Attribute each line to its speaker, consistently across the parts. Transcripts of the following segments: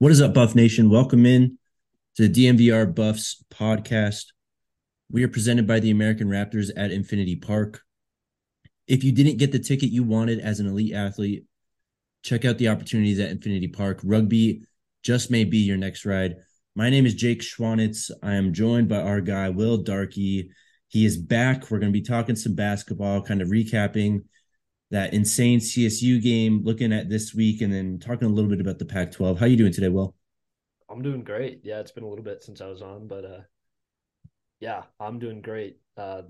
Speaker 1: What is up, Buff Nation? Welcome in to the DNVR Buffs podcast. We are presented by the American Raptors at Infinity Park. If you didn't get the ticket you wanted as an elite athlete, check out the opportunities at Infinity Park. Rugby just may be your next ride. My name is Jake Schwanitz. I am joined by our guy, Will Darkey. He is back. We're going to be talking some basketball, kind of recapping that insane CSU game, looking at this week, and then talking a little bit about the Pac-12. How you doing today, Will?
Speaker 2: I'm doing great. Yeah, it's been a little bit since I was on, but uh, yeah, I'm doing great. Uh,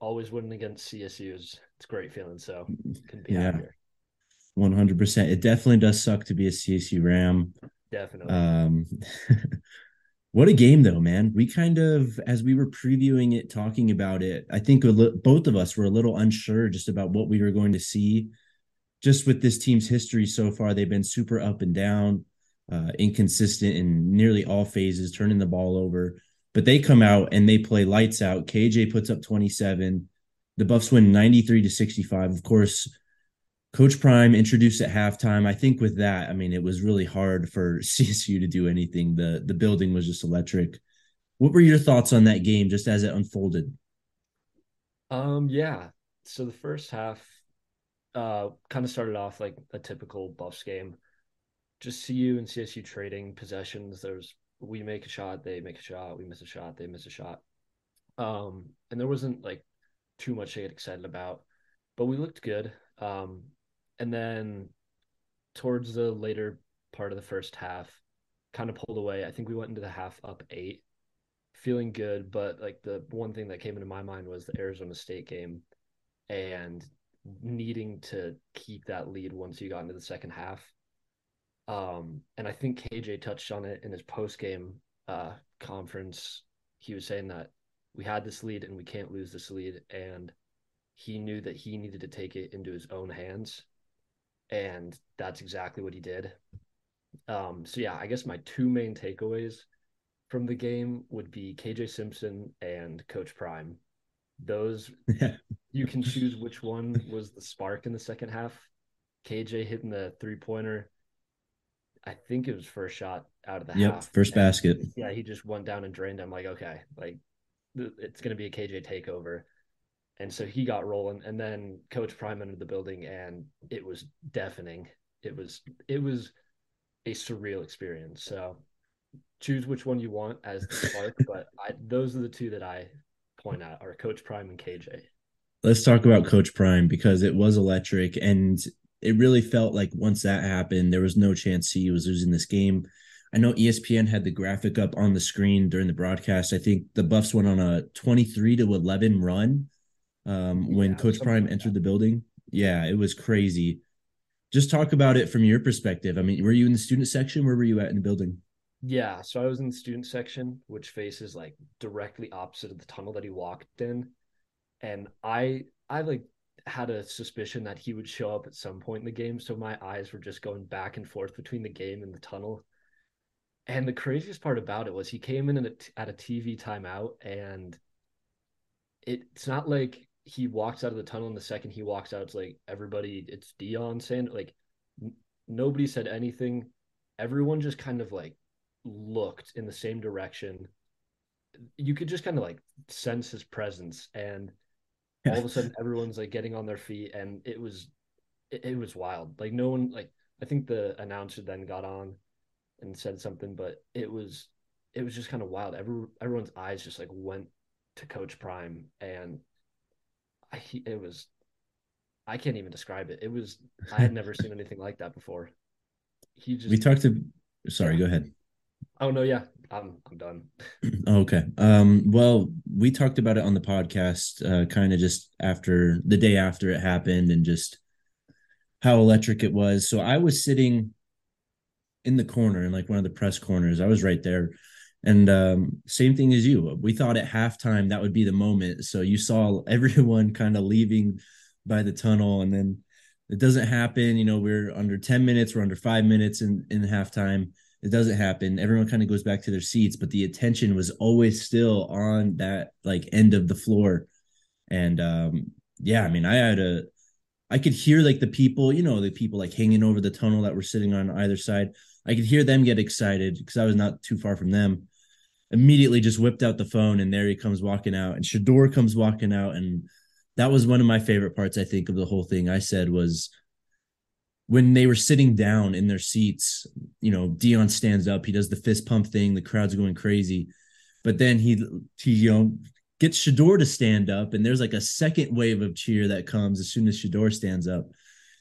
Speaker 2: always winning against CSU is it's a great feeling. So can be yeah. happier.
Speaker 1: One hundred percent. It definitely does suck to be a CSU Ram.
Speaker 2: Definitely.
Speaker 1: Um, What a game, though, man. We kind of, as we were previewing it, talking about it, I think li- both of us were a little unsure just about what we were going to see. Just with this team's history so far, they've been super up and down, uh, inconsistent in nearly all phases, turning the ball over. But they come out and they play lights out. KJ puts up 27. The Buffs win 93 to 65. Of course, Coach Prime introduced at halftime. I think with that, I mean, it was really hard for CSU to do anything. The the building was just electric. What were your thoughts on that game just as it unfolded?
Speaker 2: Um, yeah. So the first half uh kind of started off like a typical Buffs game. Just CU and CSU trading possessions. There's we make a shot, they make a shot, we miss a shot, they miss a shot. Um, and there wasn't like too much to get excited about, but we looked good. Um, and then towards the later part of the first half, kind of pulled away. I think we went into the half up eight, feeling good. But like the one thing that came into my mind was the Arizona State game and needing to keep that lead once you got into the second half. Um, and I think KJ touched on it in his post game uh, conference. He was saying that we had this lead and we can't lose this lead. And he knew that he needed to take it into his own hands and that's exactly what he did. Um, so yeah, I guess my two main takeaways from the game would be KJ Simpson and Coach Prime. Those you can choose which one was the spark in the second half. KJ hitting the three pointer. I think it was first shot out of the
Speaker 1: yep,
Speaker 2: half.
Speaker 1: first basket.
Speaker 2: Yeah, he just went down and drained. I'm like, okay, like it's gonna be a KJ takeover and so he got rolling and then coach prime entered the building and it was deafening. It was it was a surreal experience. So choose which one you want as the spark but I, those are the two that i point out are coach prime and kj
Speaker 1: let's talk about coach prime because it was electric and it really felt like once that happened there was no chance he was losing this game. I know ESPN had the graphic up on the screen during the broadcast. I think the Buffs went on a 23 to 11 run um, when yeah, Coach Prime entered the building. Yeah, it was crazy. Just talk about it from your perspective. I mean, were you in the student section? Where were you at in the building?
Speaker 2: Yeah, so I was in the student section, which faces like directly opposite of the tunnel that he walked in, and I I like had a suspicion that he would show up at some point in the game, so my eyes were just going back and forth between the game and the tunnel. And the craziest part about it was he came in at a, at a TV timeout, and it's not like he walks out of the tunnel and the second he walks out, it's like everybody, it's dion saying like n- nobody said anything. Everyone just kind of like looked in the same direction. You could just kind of like sense his presence, and all of a sudden everyone's like getting on their feet, and it was it, it was wild. Like no one like I think the announcer then got on and said something, but it was it was just kind of wild. Every everyone's eyes just like went to Coach Prime, and I, it was I can't even describe it. It was I had never seen anything like that before.
Speaker 1: He just we talked to. Sorry, go ahead.
Speaker 2: Oh no, yeah, I'm I'm done.
Speaker 1: okay. Um. Well, we talked about it on the podcast, uh, kind of just after the day after it happened, and just how electric it was. So I was sitting in the corner in like one of the press corners. I was right there. And um, same thing as you. We thought at halftime that would be the moment. So you saw everyone kind of leaving by the tunnel, and then it doesn't happen. You know, we're under 10 minutes, we're under five minutes in, in halftime. It doesn't happen. Everyone kind of goes back to their seats, but the attention was always still on that like end of the floor. And um, yeah, I mean, I had a I could hear like the people, you know, the people like hanging over the tunnel that were sitting on either side. I could hear them get excited because I was not too far from them. Immediately just whipped out the phone and there he comes walking out and Shedeur comes walking out. And that was one of my favorite parts, I think, of the whole thing. I said was when they were sitting down in their seats, you know, Deion stands up, he does the fist pump thing, the crowd's going crazy. But then he he, you know, gets Shedeur to stand up, and there's like a second wave of cheer that comes as soon as Shedeur stands up.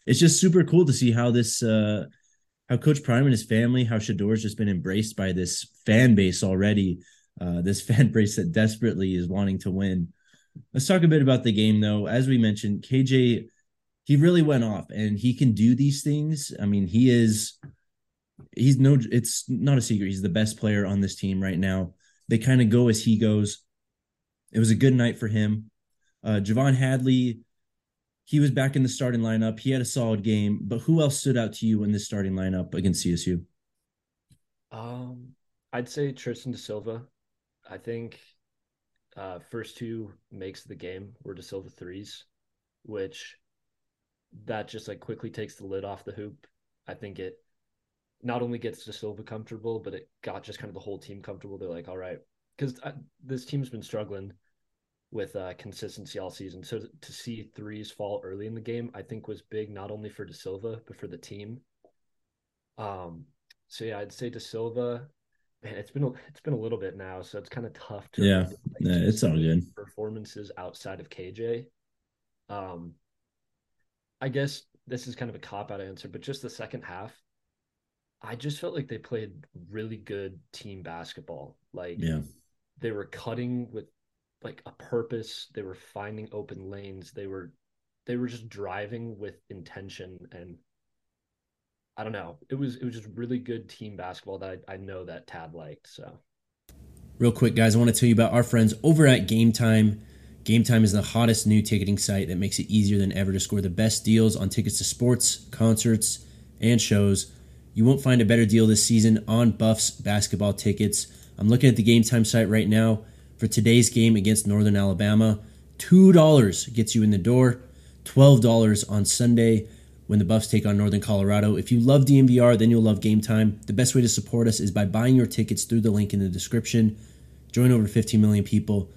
Speaker 1: It's just super cool to see how this uh how Coach Prime and his family, how Shedeur's just been embraced by this fan base already. Uh, this fan base that desperately is wanting to win. Let's talk a bit about the game, though. As we mentioned, KJ, he really went off, and he can do these things. I mean, he is. He's no. It's not a secret. He's the best player on this team right now. They kind of go as he goes. It was a good night for him. Uh, J'Vonne Hadley, he was back in the starting lineup. He had a solid game, but who else stood out to you in this starting lineup against CSU?
Speaker 2: Um, I'd say Tristan Da Silva. I think uh, first two makes the game were Da Silva threes, which that just like quickly takes the lid off the hoop. I think it not only gets Da Silva comfortable, but it got just kind of the whole team comfortable. They're like, all right, because uh, this team's been struggling with uh, consistency all season. So to see threes fall early in the game, I think was big not only for Da Silva but for the team. Um, so yeah, I'd say Da Silva. Man, it's been a, it's been a little bit now, so it's kind of tough to
Speaker 1: yeah, like, yeah, it's all good
Speaker 2: performances outside of KJ. Um, I guess this is kind of a cop out answer, but just the second half, I just felt like they played really good team basketball. Like,
Speaker 1: yeah,
Speaker 2: they were cutting with like a purpose. They were finding open lanes. They were they were just driving with intention and i don't know. It was it was just really good team basketball that i, I know that tad liked so.
Speaker 1: Real quick guys i want to tell you about our friends over at game time. Game time is the hottest new ticketing site that makes it easier than ever to score the best deals on tickets to sports concerts and shows. You won't find a better deal this season on buffs basketball tickets. I'm looking at the game time site right now for today's game against Northern Alabama. $2 gets you in the door, $12 on Sunday when the Buffs take on Northern Colorado. If you love DNVR, then you'll love Game Time. The best way to support us is by buying your tickets through the link in the description. Join over 15 million people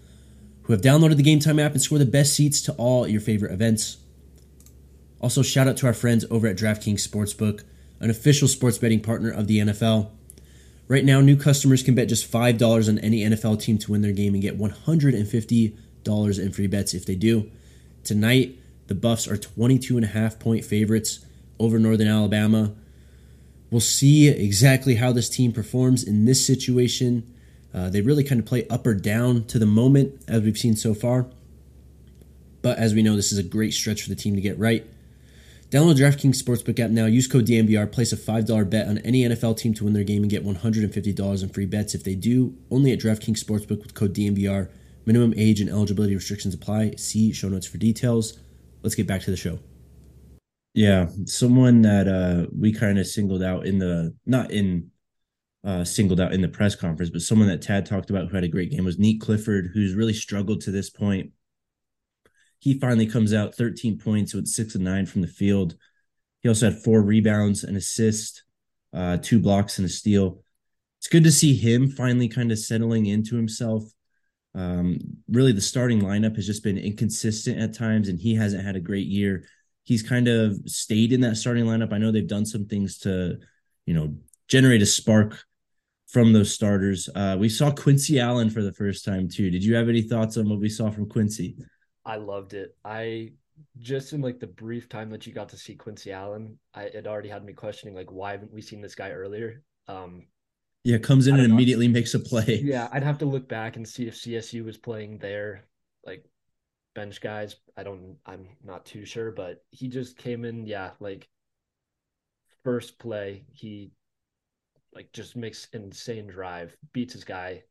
Speaker 1: who have downloaded the Game Time app and score the best seats to all your favorite events. Also, shout out to our friends over at DraftKings Sportsbook, an official sports betting partner of the NFL. Right now, new customers can bet just $5 on any NFL team to win their game and get $150 in free bets if they do. Tonight, the Buffs are 22 and a half point favorites over Northern Alabama. We'll see exactly how this team performs in this situation. Uh, they really kind of play up or down to the moment, as we've seen so far. But as we know, this is a great stretch for the team to get right. Download DraftKings Sportsbook app now. Use code DNVR. Place a $5 bet on any NFL team to win their game and get $150 in free bets if they do. Only at DraftKings Sportsbook with code DNVR. Minimum age and eligibility restrictions apply. See show notes for details. Let's get back to the show. Yeah, someone that uh, we kind of singled out in the not in uh, singled out in the press conference, but someone that Tad talked about who had a great game was Nique Clifford, who's really struggled to this point he finally comes out 13 points with six and nine from the field. He also had four rebounds, an assist, uh, two blocks, and a steal. It's good to see him finally kind of settling into himself. Um, really, the starting lineup has just been inconsistent at times, and he hasn't had a great year. he's kind of stayed in that starting lineup. I know they've done some things to, you know, generate a spark from those starters. Uh, we saw Quincy Allen for the first time too. Did you have any thoughts on what we saw from Quincy?
Speaker 2: I loved it. I just in like the brief time that you got to see Quincy Allen, I it already had me questioning like why haven't we seen this guy earlier? Um,
Speaker 1: yeah, comes in and immediately makes a play.
Speaker 2: Yeah, I'd have to look back and see if CSU was playing there, like bench guys. I don't, I'm not too sure, but he just came in. Yeah, like first play, he like just makes insane drive, beats his guy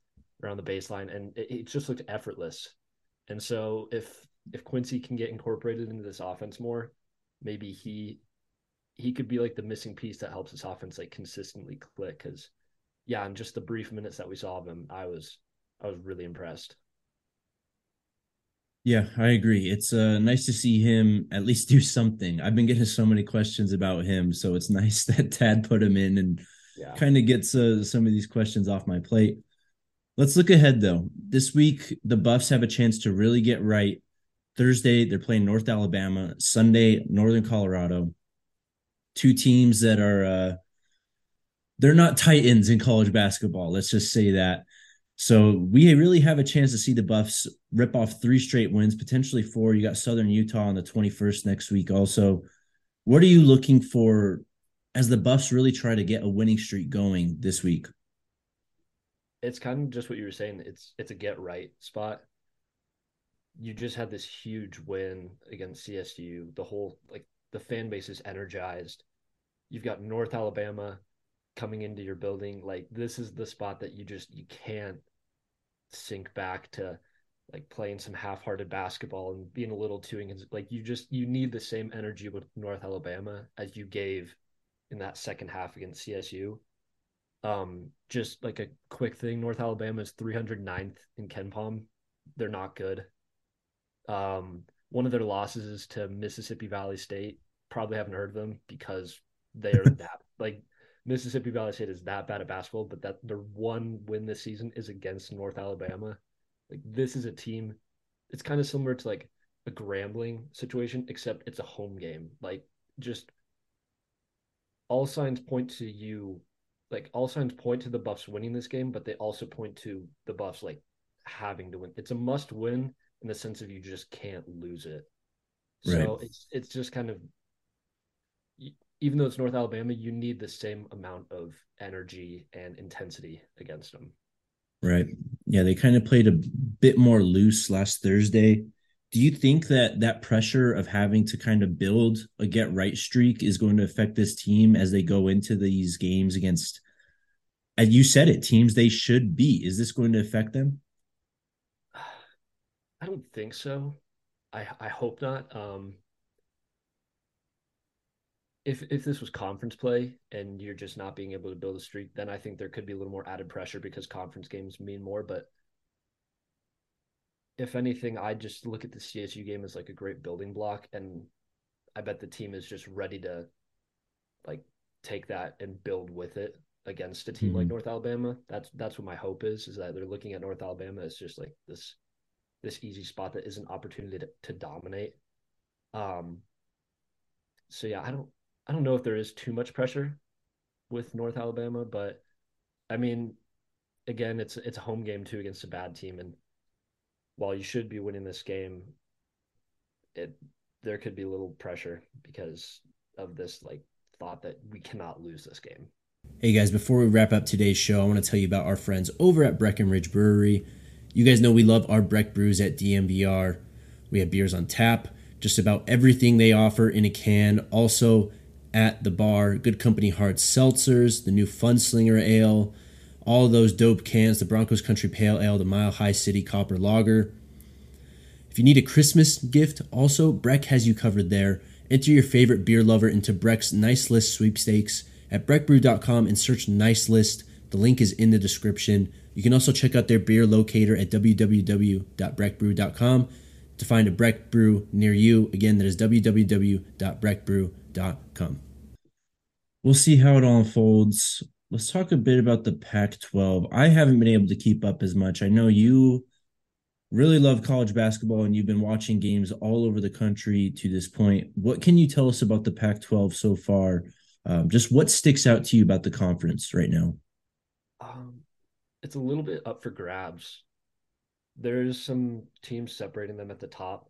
Speaker 2: around the baseline, and it, it just looked effortless. And so if if Quincy can get incorporated into this offense more, maybe he he could be like the missing piece that helps this offense like consistently click. Because yeah, in just the brief minutes that we saw of him, I was I was really impressed.
Speaker 1: Yeah, I agree. It's uh, nice to see him at least do something. I've been getting so many questions about him, so it's nice that Tad put him in and yeah. kind of gets uh, some of these questions off my plate. Let's look ahead though. This week, the Buffs have a chance to really get right. Thursday, they're playing North Alabama. Sunday, Northern Colorado. Two teams that are uh, they're not titans in college basketball. Let's just say that. So we really have a chance to see the Buffs rip off three straight wins, potentially four. You got Southern Utah on the 21st next week. Also, what are you looking for as the Buffs really try to get a winning streak going this week?
Speaker 2: It's kind of just what you were saying. It's it's a get right spot. You just had this huge win against CSU. The whole like the fan base is energized. You've got North Alabama coming into your building. Like this is the spot that you just you can't sink back to like playing some half-hearted basketball and being a little too like you just you need the same energy with North Alabama as you gave in that second half against CSU. Um, just like a quick thing, North Alabama is 309th in KenPom. They're not good. Um, one of their losses is to Mississippi Valley State. Probably haven't heard of them because they are that like Mississippi Valley State is that bad at basketball, but that their one win this season is against North Alabama. Like this is a team. It's kind of similar to like a Grambling situation, except it's a home game. Like just all signs point to you like all signs point to the buffs winning this game but they also point to the buffs like having to win. It's a must win in the sense of you just can't lose it. Right. so it's it's just kind of even though it's north alabama you need the same amount of energy and intensity against them.
Speaker 1: Right. Yeah they kind of played a bit more loose last thursday do you think that that pressure of having to kind of build a get right streak is going to affect this team as they go into these games against as you said it teams they should be is this going to affect them?
Speaker 2: I don't think so. I i hope not. Um if if this was conference play and you're just not being able to build a streak then i think there could be a little more added pressure because conference games mean more but if anything, I just look at the CSU game as like a great building block, and I bet the team is just ready to like take that and build with it against a team mm-hmm. like North Alabama. That's that's what my hope is, is that they're looking at North Alabama as just like this this easy spot that is an opportunity to, to dominate. Um so yeah, I don't I don't know if there is too much pressure with North Alabama, but I mean again, it's it's a home game too against a bad team and while you should be winning this game, it there could be a little pressure because of this like thought that we cannot lose this game.
Speaker 1: Hey guys, before we wrap up today's show, I want to tell you about our friends over at Breckenridge Brewery. You guys know we love our Breck brews at DNVR. We have beers on tap, just about everything they offer in a can. Also at the bar, Good Company Hard Seltzers, the new Fun Slinger Ale, all those dope cans the Broncos Country Pale Ale, the Mile High City Copper Lager. If you need a Christmas gift, also, Breck has you covered there. Enter your favorite beer lover into Breck's Nice List sweepstakes at breckbrew.com and search Nice List. The link is in the description. You can also check out their beer locator at www.breckbrew.com to find a Breck Brew near you. Again, that is www.breckbrew.com. We'll see how it all unfolds let's talk a bit about the Pac 12. I haven't been able to keep up as much. I know you really love college basketball and you've been watching games all over the country to this point. What can you tell us about the Pac 12 so far? Um, just what sticks out to you about the conference right now?
Speaker 2: Um, it's a little bit up for grabs. There's some teams separating them at the top.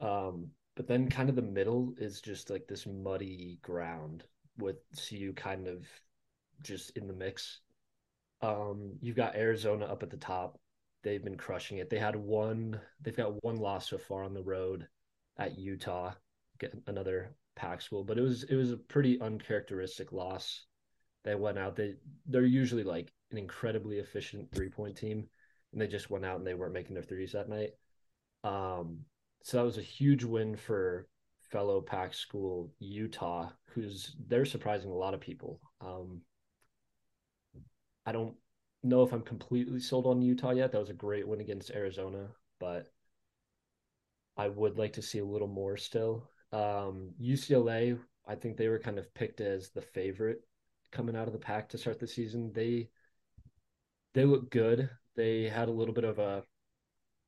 Speaker 2: Um, but then kind of the middle is just like this muddy ground with CU kind of just in the mix. Um, you've got Arizona up at the top they've been crushing it. They had one, they've got one loss so far on the road at Utah, get another Pac school, but it was it was a pretty uncharacteristic loss. They went out. They they're usually like an incredibly efficient three point team, and they just went out and they weren't making their threes that night. Um, so that was a huge win for fellow Pac school Utah, who's they're surprising a lot of people. Um, I don't know if I'm completely sold on Utah yet. That was a great win against Arizona, but I would like to see a little more still. Um, UCLA, I think they were kind of picked as the favorite coming out of the pack to start the season. They they look good. They had a little bit of a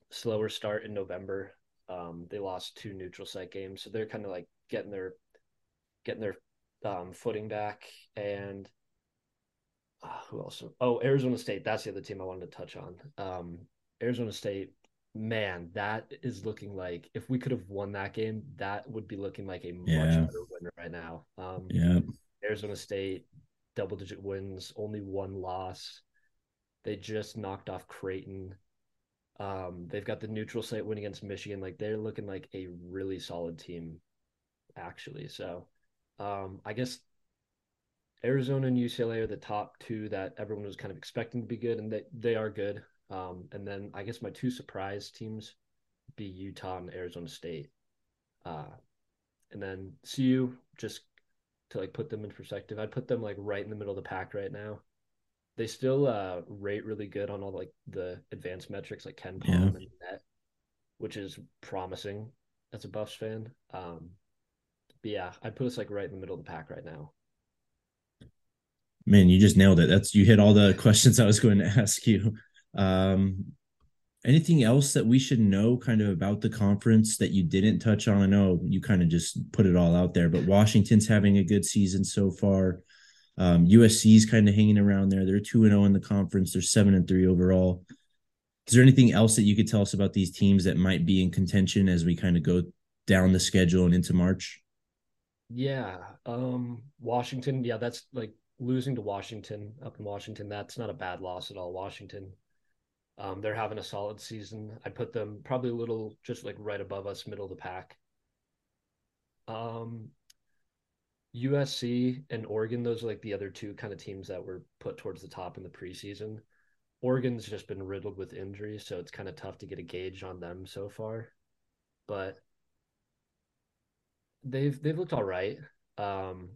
Speaker 2: slower start in November. Um, they lost two neutral site games, so they're kind of like getting their getting their um, footing back and who else? Oh, Arizona State. That's the other team I wanted to touch on. Um, Arizona State, man, that is looking like if we could have won that game, that would be looking like a much yeah. better win right now. Um,
Speaker 1: yeah.
Speaker 2: Arizona State, double digit wins, only one loss. They just knocked off Creighton. Um, they've got the neutral site win against Michigan. Like they're looking like a really solid team, actually. So, um, I guess Arizona and UCLA are the top two that everyone was kind of expecting to be good, and they, they are good. Um, and then I guess my two surprise teams be Utah and Arizona State. Uh, and then CU, just to like put them in perspective, I'd put them like right in the middle of the pack right now. They still uh, rate really good on all like the advanced metrics like KenPom yeah. and net, which is promising as a Buffs fan. Um, but yeah, I'd put us like right in the middle of the pack right now.
Speaker 1: Man, you just nailed it. That's you hit all the questions I was going to ask you. Um, anything else that we should know kind of about the conference that you didn't touch on? I know you kind of just put it all out there, but Washington's having a good season so far. Um, USC's kind of hanging around there. They're 2 and 0 in the conference. They're 7 and 3 overall. Is there anything else that you could tell us about these teams that might be in contention as we kind of go down the schedule and into March?
Speaker 2: Yeah. Um Washington, yeah, that's like losing to Washington up in Washington, that's not a bad loss at all. Washington, um, they're having a solid season. I put them probably a little just like right above us, middle of the pack. Um, USC and Oregon, those are like the other two kind of teams that were put towards the top in the preseason. Oregon's just been riddled with injuries, so it's kind of tough to get a gauge on them so far. But they've they've looked all right. Um,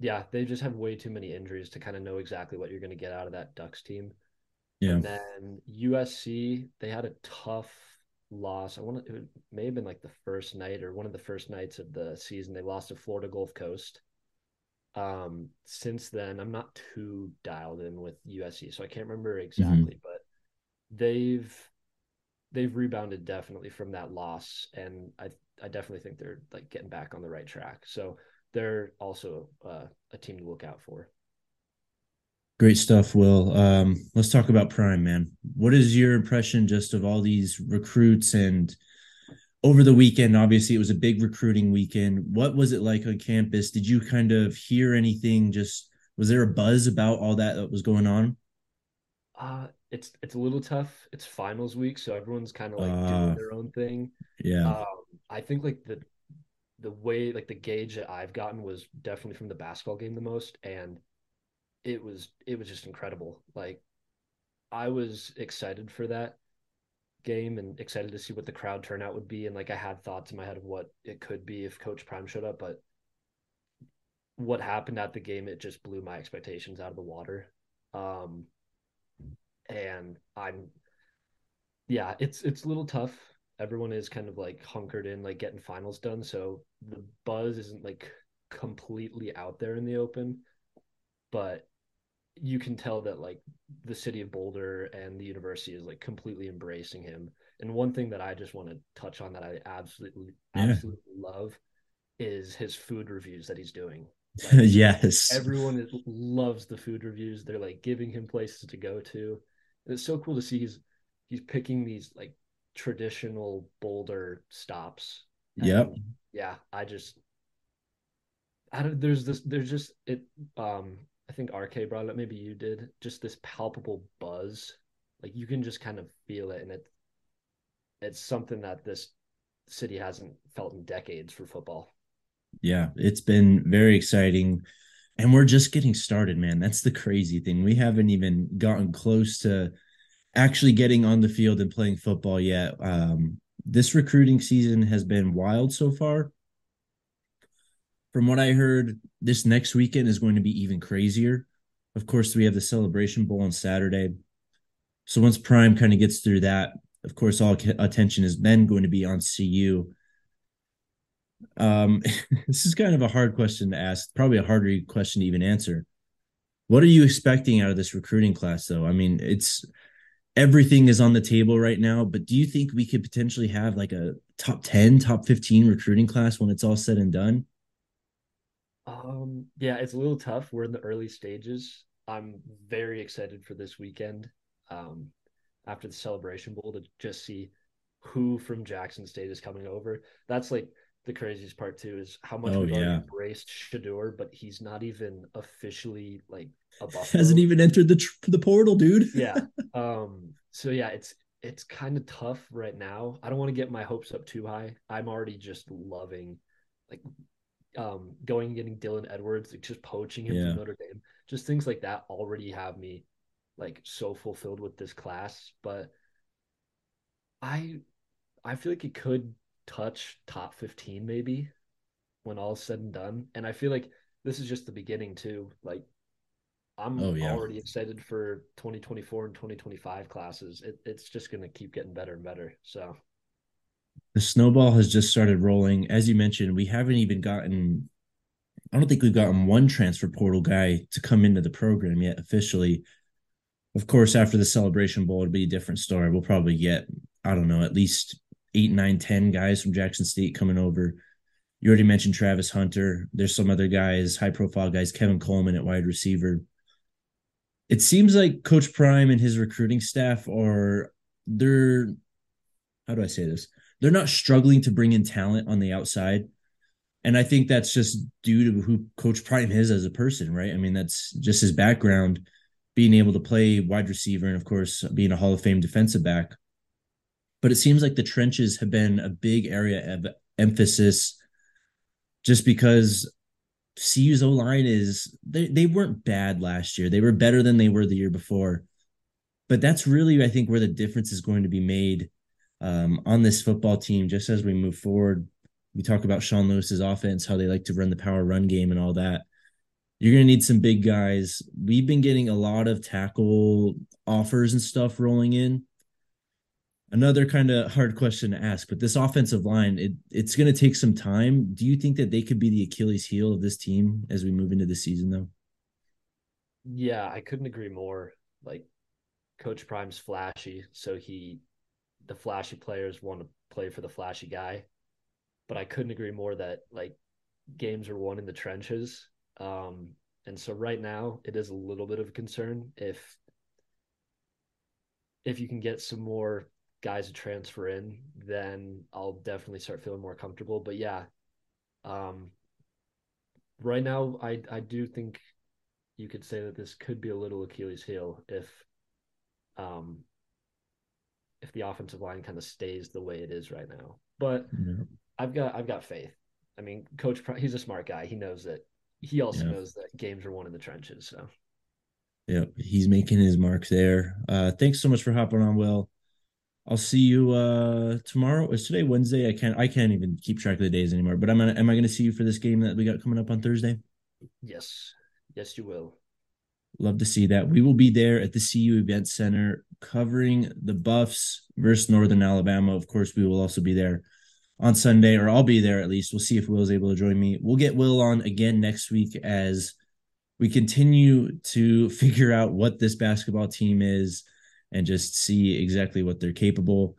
Speaker 2: yeah, they just have way too many injuries to kind of know exactly what you're going to get out of that Ducks team. Yeah. And then USC, they had a tough loss. I want to, it may have been like the first night or one of the first nights of the season. They lost to Florida Gulf Coast. Um, since then, I'm not too dialed in with USC, so I can't remember mm-hmm. exactly, mm-hmm. but they've they've rebounded definitely from that loss, and I I definitely think they're like getting back on the right track. So they're also uh, a team to look out for.
Speaker 1: Great stuff, Will. Um, let's talk about Prime, man. What is your impression just of all these recruits and over the weekend? Obviously, it was a big recruiting weekend. What was it like on campus? Did you kind of hear anything? Just was there a buzz about all that that was going on?
Speaker 2: Uh, it's it's a little tough. It's finals week, so everyone's kind of like uh, doing their own thing.
Speaker 1: Yeah.
Speaker 2: Um, I think like the the way like the gauge that I've gotten was definitely from the basketball game the most and it was it was just incredible. Like I was excited for that game and excited to see what the crowd turnout would be and like I had thoughts in my head of what it could be if coach Prime showed up but what happened at the game it just blew my expectations out of the water. Um and I'm yeah, it's it's a little tough everyone is kind of like hunkered in, like getting finals done. So the buzz isn't like completely out there in the open. But you can tell that like the city of Boulder and the university is like completely embracing him. And one thing that I just want to touch on that I absolutely
Speaker 1: Yeah.
Speaker 2: absolutely love is his food reviews that he's doing. Like,
Speaker 1: yes.
Speaker 2: everyone is, loves the food reviews. They're like giving him places to go to. And it's so cool to see he's he's picking these like traditional Boulder stops.
Speaker 1: Yep.
Speaker 2: Yeah, I just I don't there's this there's just it um I think RK brought it up, maybe you did, just this palpable buzz. Like you can just kind of feel it and it it's something that this city hasn't felt in decades for football.
Speaker 1: Yeah, it's been very exciting. And we're just getting started, man. That's the crazy thing. We haven't even gotten close to actually getting on the field and playing football yet. Um, this recruiting season has been wild so far. From what I heard, this next weekend is going to be even crazier. Of course, we have the Celebration Bowl on Saturday. So once Prime kind of gets through that, of course, all attention is then going to be on CU. Um, this is kind of a hard question to ask, probably a harder question to even answer. What are you expecting out of this recruiting class, though? I mean, it's everything is on the table right now, but do you think we could potentially have like a top 10, top 15 recruiting class when it's all said and done?
Speaker 2: Um, yeah, it's a little tough. We're in the early stages. I'm very excited for this weekend. Um, after the Celebration Bowl to just see who from Jackson State is coming over. That's like the craziest part too is how much
Speaker 1: Oh,
Speaker 2: we've already
Speaker 1: yeah.
Speaker 2: embraced Shedeur, but he's not even officially like a Buffalo.
Speaker 1: Hasn't even entered the tr- the portal, dude.
Speaker 2: yeah. Um. So yeah, it's it's kind of tough right now. I don't want to get my hopes up too high. I'm already just loving, like, um, going and getting Dylan Edwards, like just poaching him
Speaker 1: Yeah.
Speaker 2: from Notre Dame. Just things like that already have me like so fulfilled with this class. But I, I feel like it could touch top 15 maybe when all's said and done. And I feel like this is just the beginning too. Like I'm
Speaker 1: Oh, yeah.
Speaker 2: already excited for 2024 and 2025 classes. It, it's just going to keep getting better and better. So
Speaker 1: the snowball has just started rolling. As you mentioned, we haven't even gotten, I don't think we've gotten one transfer portal guy to come into the program yet officially. Of course, after the celebration bowl, it'll be a different story. We'll probably get, I don't know, at least eight, nine, ten guys from Jackson State coming over. You already mentioned Travis Hunter. There's some other guys, high profile guys, Kevin Coleman at wide receiver. It seems like Coach Prime and his recruiting staff are they're how do I say this? They're not struggling to bring in talent on the outside. And I think that's just due to who Coach Prime is as a person, right? I mean, that's just his background, being able to play wide receiver and, of course, being a Hall of Fame defensive back. But it seems like the trenches have been a big area of emphasis just because CU's O line is, they, they weren't bad last year. They were better than they were the year before. But that's really, I think, where the difference is going to be made um, on this football team just as we move forward. We talk about Sean Lewis's offense, how they like to run the power run game and all that. You're going to need some big guys. We've been getting a lot of tackle offers and stuff rolling in. Another kind of hard question to ask, but this offensive line, it, it's going to take some time. Do you think that they could be the Achilles heel of this team as we move into the season, though?
Speaker 2: yeah, I couldn't agree more. Like Coach Prime's flashy, so he the flashy players want to play for the flashy guy. But I couldn't agree more that like games are won in the trenches. Um, and so right now it is a little bit of a concern if if you can get some more guys to transfer in, then I'll definitely start feeling more comfortable. But yeah, um, right now I I do think you could say that this could be a little Achilles heel if um if the offensive line kind of stays the way it is right now. But
Speaker 1: Yeah.
Speaker 2: I've got I've got faith. I mean, Coach, he's a smart guy. He knows that. He also
Speaker 1: Yeah.
Speaker 2: knows that games are won in the trenches. So
Speaker 1: Yeah, he's making his mark there. Uh, thanks so much for hopping on, Will. I'll see you uh tomorrow. Is today Wednesday? I can't I can't even keep track of the days anymore. But I'm gonna am I gonna see you for this game that we got coming up on Thursday?
Speaker 2: yes, yes, you will.
Speaker 1: Love to see that. We will be there at the CU Event Center covering the Buffs versus Northern Alabama. Of course, we will also be there on Sunday, or I'll be there at least. We'll see if Will's able to join me. We'll get Will on again next week as
Speaker 3: we continue to figure out what this basketball team is and just see exactly what they're capable.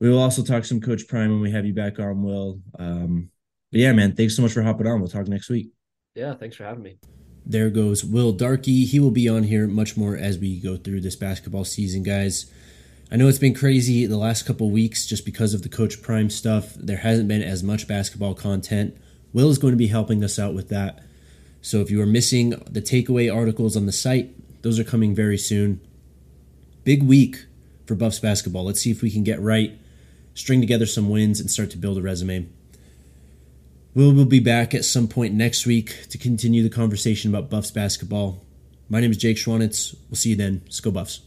Speaker 3: We will also talk some Coach Prime when we have you back on, Will. Um, but yeah, man, thanks so much for hopping on. We'll talk next week.
Speaker 2: Yeah, thanks for having me.
Speaker 1: There goes Will Darkey. He will be on here much more as we go through this basketball season, guys. I know it's been crazy the last couple weeks just because of the Coach Prime stuff. There hasn't been as much basketball content. Will is going to be helping us out with that. So if you are missing the takeaway articles on the site, those are coming very soon. Big week for Buffs basketball. Let's see if we can get right, string together some wins, and start to build a resume. We will be back at some point next week to continue the conversation about Buffs basketball. My name is Jake Schwanitz. We'll see you then. Let's go Buffs.